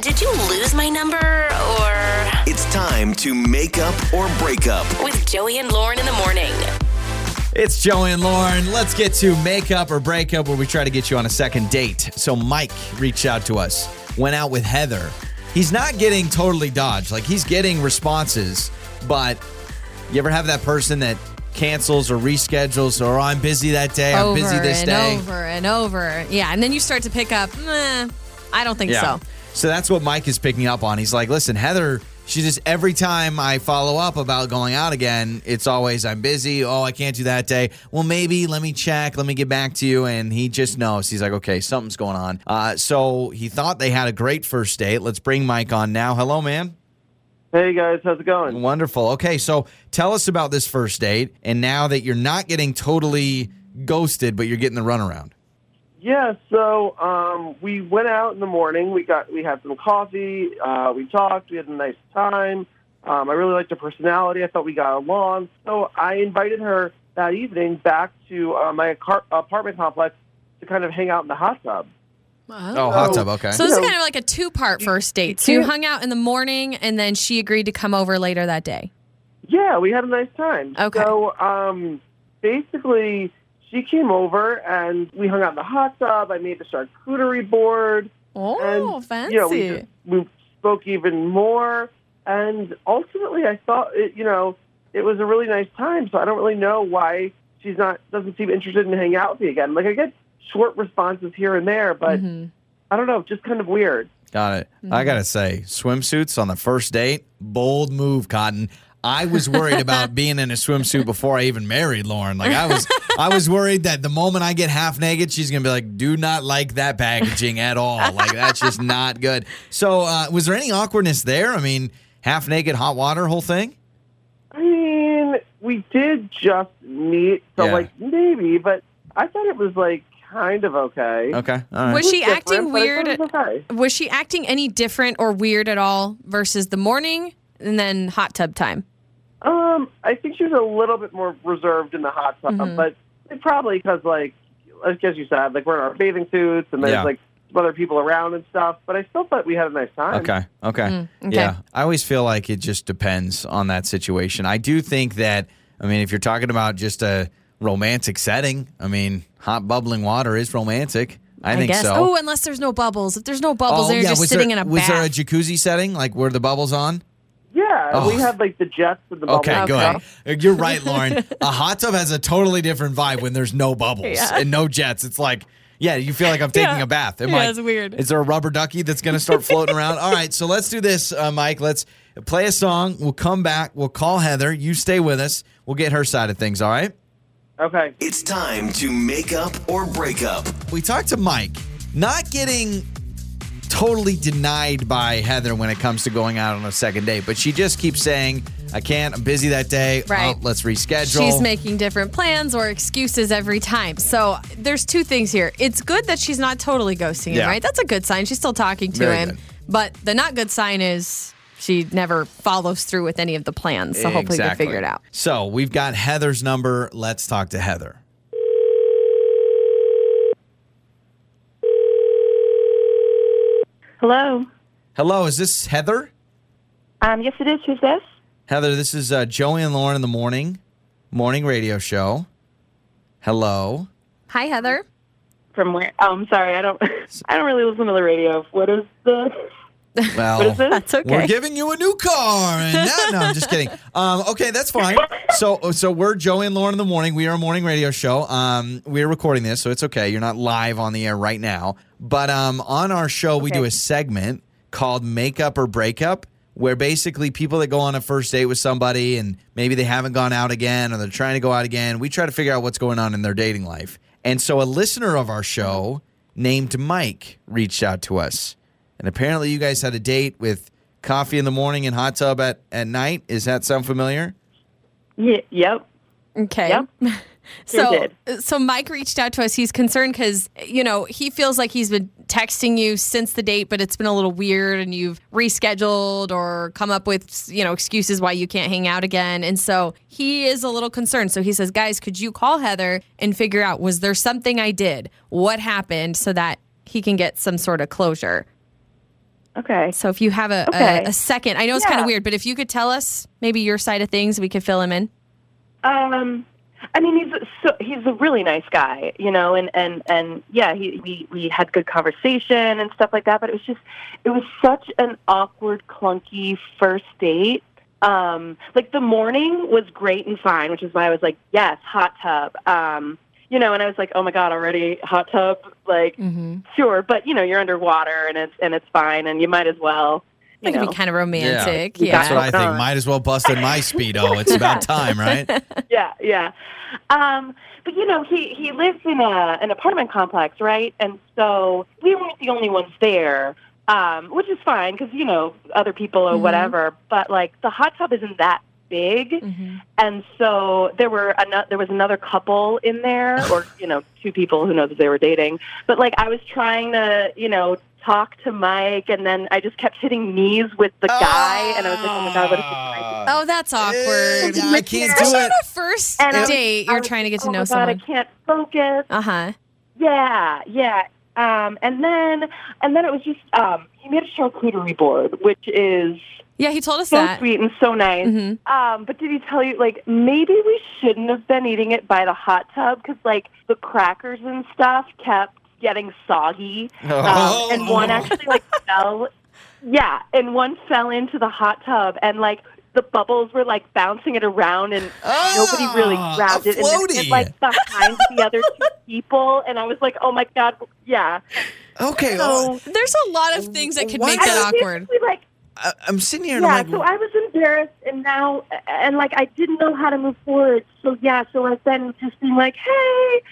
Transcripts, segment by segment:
did you lose my number or. It's time to make up or break up. With Joey and Lauren in the morning. It's Joey and Lauren. Let's get to make up or break up where we try to get you on a second date. So Mike reached out to us, went out with Heather. He's not getting totally dodged. Like he's getting responses, but you ever have that person that cancels or reschedules or oh, I'm busy that day, I'm over busy this and day. over and over. Yeah, and then you start to pick up. Meh, I don't think so. So that's what Mike is picking up on. He's like, listen, Heather, she just every time I follow up about going out again, it's always I'm busy. Oh, I can't do that day. Well, maybe let me check. Let me get back to you. And he just knows. He's like, okay, something's going on. Uh, so he thought they had a great first date. Let's bring Mike on now. Hello, man. Hey guys, how's it going? Wonderful. Okay, so tell us about this first date, and now that you're not getting totally ghosted, but you're getting the runaround. Yeah, so um, we went out in the morning. We got we had some coffee. Uh, we talked. We had a nice time. Um, I really liked her personality. I thought we got along. So I invited her that evening back to uh, my car- apartment complex to kind of hang out in the hot tub. Oh, hot tub. Okay. So this is kind of like a two-part first date. So you hung out in the morning, and then she agreed to come over later that day. Yeah, we had a nice time. Okay. So um, basically, she came over and we hung out in the hot tub. I made the charcuterie board. Oh, and, fancy. You know, we, just, we spoke even more, and ultimately, I thought it, you know it was a really nice time. So I don't really know why she's not doesn't seem interested in hanging out with me again. Like I get short responses here and there, but Mm-hmm. I don't know, just kind of weird. Got it. Mm-hmm. I gotta say, swimsuits on the first date, bold move, Cotton. I was worried about being in a swimsuit before I even married Lauren. Like I was, I was worried that the moment I get half naked, she's gonna be like, "Do not like that packaging at all. Like that's just not good." So, uh, was there any awkwardness there? I mean, half naked, hot water, whole thing. I mean, we did just meet, so Yeah. like maybe, but I thought it was like kind of okay. Okay, all right. Was she Different, acting weird? was okay. Was she acting any different or weird at all versus the morning and then hot tub time? Um, I think she was a little bit more reserved in the hot tub, Mm-hmm. but probably because, like, like as you said, like we're in our bathing suits and there's Yeah. like other people around and stuff. But I still thought we had a nice time. Okay. Okay. Mm, okay. Yeah. I always feel like it just depends on that situation. I do think that, I mean, if you're talking about just a romantic setting, I mean, hot bubbling water is romantic. I, think guess. so. Oh, unless there's no bubbles. If there's no bubbles, they're just was sitting there, in a was bath. there a jacuzzi setting like where the bubbles on? Yeah, Oh. we had like the jets and the bubbles. Okay, and good. stuff. You're right, Lauren. a hot tub has a totally different vibe when there's no bubbles Yeah. and no jets. It's like, yeah, you feel like I'm taking Yeah. a bath. Am Yeah, I- it's weird. Is there a rubber ducky that's going to start floating around? All right, so let's do this, uh, Mike. Let's play a song. We'll come back. We'll call Heather. You stay with us. We'll get her side of things. All right. Okay. It's time to make up or break up. We talked to Mike, not getting totally denied by Heather when it comes to going out on a second date, but she just keeps saying, "I can't. I'm busy that day. Right. Oh, let's reschedule." She's making different plans or excuses every time. So there's two things here. It's good that she's not totally ghosting Yeah. him, right? That's a good sign. She's still talking to Very him. good. But the not good sign is she never follows through with any of the plans. So hopefully they figure it out. So we've got Heather's number. Let's talk to Heather. Hello. Hello, is this Heather? Um, yes, it is. Who's this? Heather, this is uh, Joey and Lauren in the morning, morning radio show. Hello. Hi, Heather. From where? Oh, I'm sorry. I don't. I don't really listen to the radio. What is this? Well, What is this? That's okay. We're giving you a new car. And that, no, I'm just kidding. Um, okay, that's fine. So, so we're Joey and Lauren in the morning. We are a morning radio show. Um, we're recording this, so it's okay. You're not live on the air right now. But um, on our show, we do a segment called Makeup or Breakup, where basically people that go on a first date with somebody and maybe they haven't gone out again or they're trying to go out again, we try to figure out what's going on in their dating life. And so a listener of our show named Mike reached out to us. And apparently you guys had a date with coffee in the morning and hot tub at, at night. Is that sound familiar? Ye- yep. Okay. Yep. So, so Mike reached out to us. He's concerned because you know he feels like he's been texting you since the date, but it's been a little weird, and you've rescheduled or come up with you know excuses why you can't hang out again. And so he is a little concerned. So he says, "Guys, could you call Heather and figure out was there something I did? What happened, so that he can get some sort of closure." Okay. So if you have a, Okay. a, a second, I know it's kind of weird, but if you could tell us maybe your side of things, we could fill him in. Um, I mean, he's a, so, he's a really nice guy, you know, and and and yeah, he we we had good conversation and stuff like that. But it was just, it was such an awkward, clunky first date. Um, like the morning was great and fine, which is why I was like, yes, hot tub. Um, you know, and I was like, oh my god, already hot tub, like Mm-hmm. sure, but you know, you're underwater and it's and it's fine, and you might as well. You That could be kind of romantic. Yeah. Yeah. That's what I think. Might as well bust in my speedo. It's about time, right? yeah, yeah. Um, but you know, he he lives in a an apartment complex, right? And so we weren't the only ones there, um, which is fine because you know other people or Mhm. whatever. But like the hot tub isn't that big, hmm and so there were ano- there was another couple in there, or you know, two people who knows if they were dating. But like I was trying to, you know. Talk to Mike, and then I just kept hitting knees with the guy, and I was like, "Oh my god, what is this?" guy Oh, that's awkward. Yeah, I can't do Especially on it. a first And I was- date, you're was trying to get to oh know my someone. I can't focus. Uh huh. Yeah, yeah. Um, and then and then it was just um, he made a charcuterie board, which is Yeah, he told us so that. So sweet and so nice. Mhm. Um, but did he tell you like maybe we shouldn't have been eating it by the hot tub because like the crackers and stuff kept getting soggy, Oh. um, and one actually like fell. Yeah, and one fell into the hot tub, and like the bubbles were like bouncing it around, and nobody really Ah, grabbed a it, and it floaty. was like behind the other two people, and I was like, oh my god, yeah. Okay, So There's a lot of things that could Why- make that awkward. basically like, I, I'm sitting here and yeah. I'm so I was embarrassed, and now, and like I didn't know how to move forward. So yeah, so I've been just being like, hey,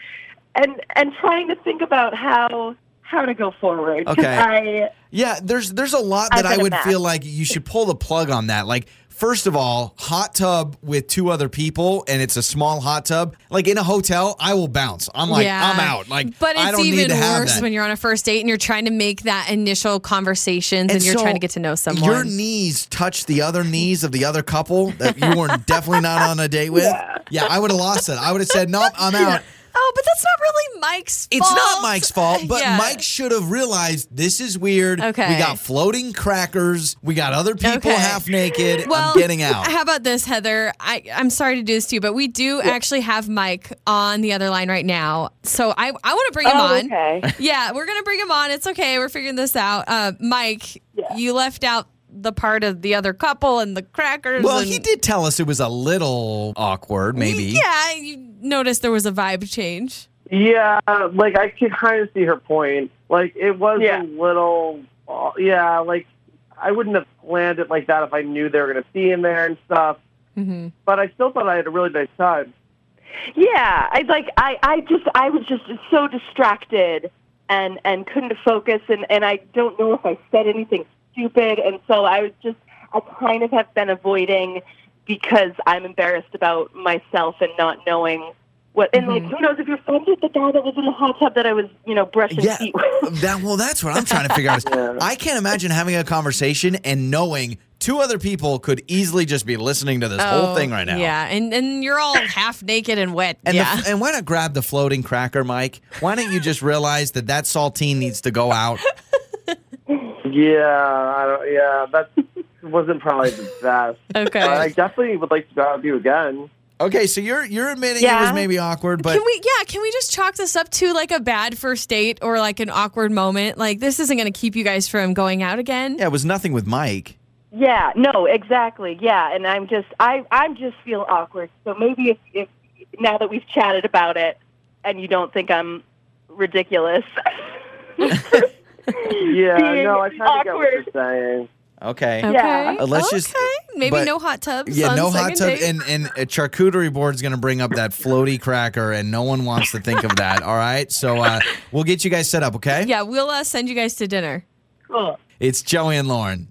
and and trying to think about how how to go forward. Okay. I yeah, there's there's a lot that I've I would feel like you should pull the plug on that. Like, first of all, hot tub with two other people, and it's a small hot tub. Like in a hotel, I will bounce. I'm like, yeah. I'm out. Like, but it's I don't need even to have worse that. when you're on a first date and you're trying to make that initial conversations and, And you're so trying to get to know someone. Your knees touch the other knees of the other couple that you were definitely not on a date with. Yeah, I would have lost it. I would have said, nope, I'm out. Oh, but that's not really Mike's It's not Mike's fault, but Yeah. Mike should have realized this is weird. Okay. We got floating crackers. We got other people Okay. half naked. Well, I'm getting out. How about this, Heather? I, I'm sorry to do this to you, but we do actually have Mike on the other line right now. So I, I want to bring him oh, on. okay. Yeah, we're going to bring him on. It's okay. We're figuring this out. Uh, Mike, Yeah. you left out the part of the other couple and the crackers. well, and- he did tell us it was a little awkward, maybe. Yeah, you noticed there was a vibe change. Yeah, like I could kind of see her point. Like it was Yeah. a little, uh, yeah. Like I wouldn't have planned it like that if I knew they were going to be in there and stuff. hmm But I still thought I had a really nice time. Yeah, I like I I just I was just so distracted and and couldn't focus and and I don't know if I said anything stupid and so I was just I kind of have been avoiding because I'm embarrassed about myself and not knowing what and like mm-hmm. who knows if you're friends with the guy that was in the hot tub that I was you know brushing Yeah, feet with. that well, that's what I'm trying to figure out. Yeah. I can't imagine having a conversation and knowing two other people could easily just be listening to this whole oh, thing right now. Oh, Yeah, and, and you're all half naked and wet. And, yeah. the, and why not grab the floating cracker, Mike? Why don't you just realize that that saltine needs to go out? Yeah, I don't. Yeah, that wasn't probably the best. okay. But I definitely would like to go out with you again. Okay, so you're you're admitting it was Yeah. maybe awkward, but can we yeah, can we just chalk this up to like a bad first date or like an awkward moment? Like this isn't going to keep you guys from going out again? yeah, it was nothing with Mike. Yeah, no, exactly. Yeah, and I'm just I I'm just feel awkward. So maybe if if now that we've chatted about it and you don't think I'm ridiculous. Yeah, Being no, I kind of get what you're saying. Okay. Okay. Yeah. Uh, let's okay. just- maybe but- no hot tubs. Yeah, on no hot second tub, date. and and a charcuterie board's gonna bring up that floaty cracker, and no one wants to think of that. All right, so uh, we'll get you guys set up. Okay. yeah, we'll uh, send you guys to dinner. Cool. It's Joey and Lauren.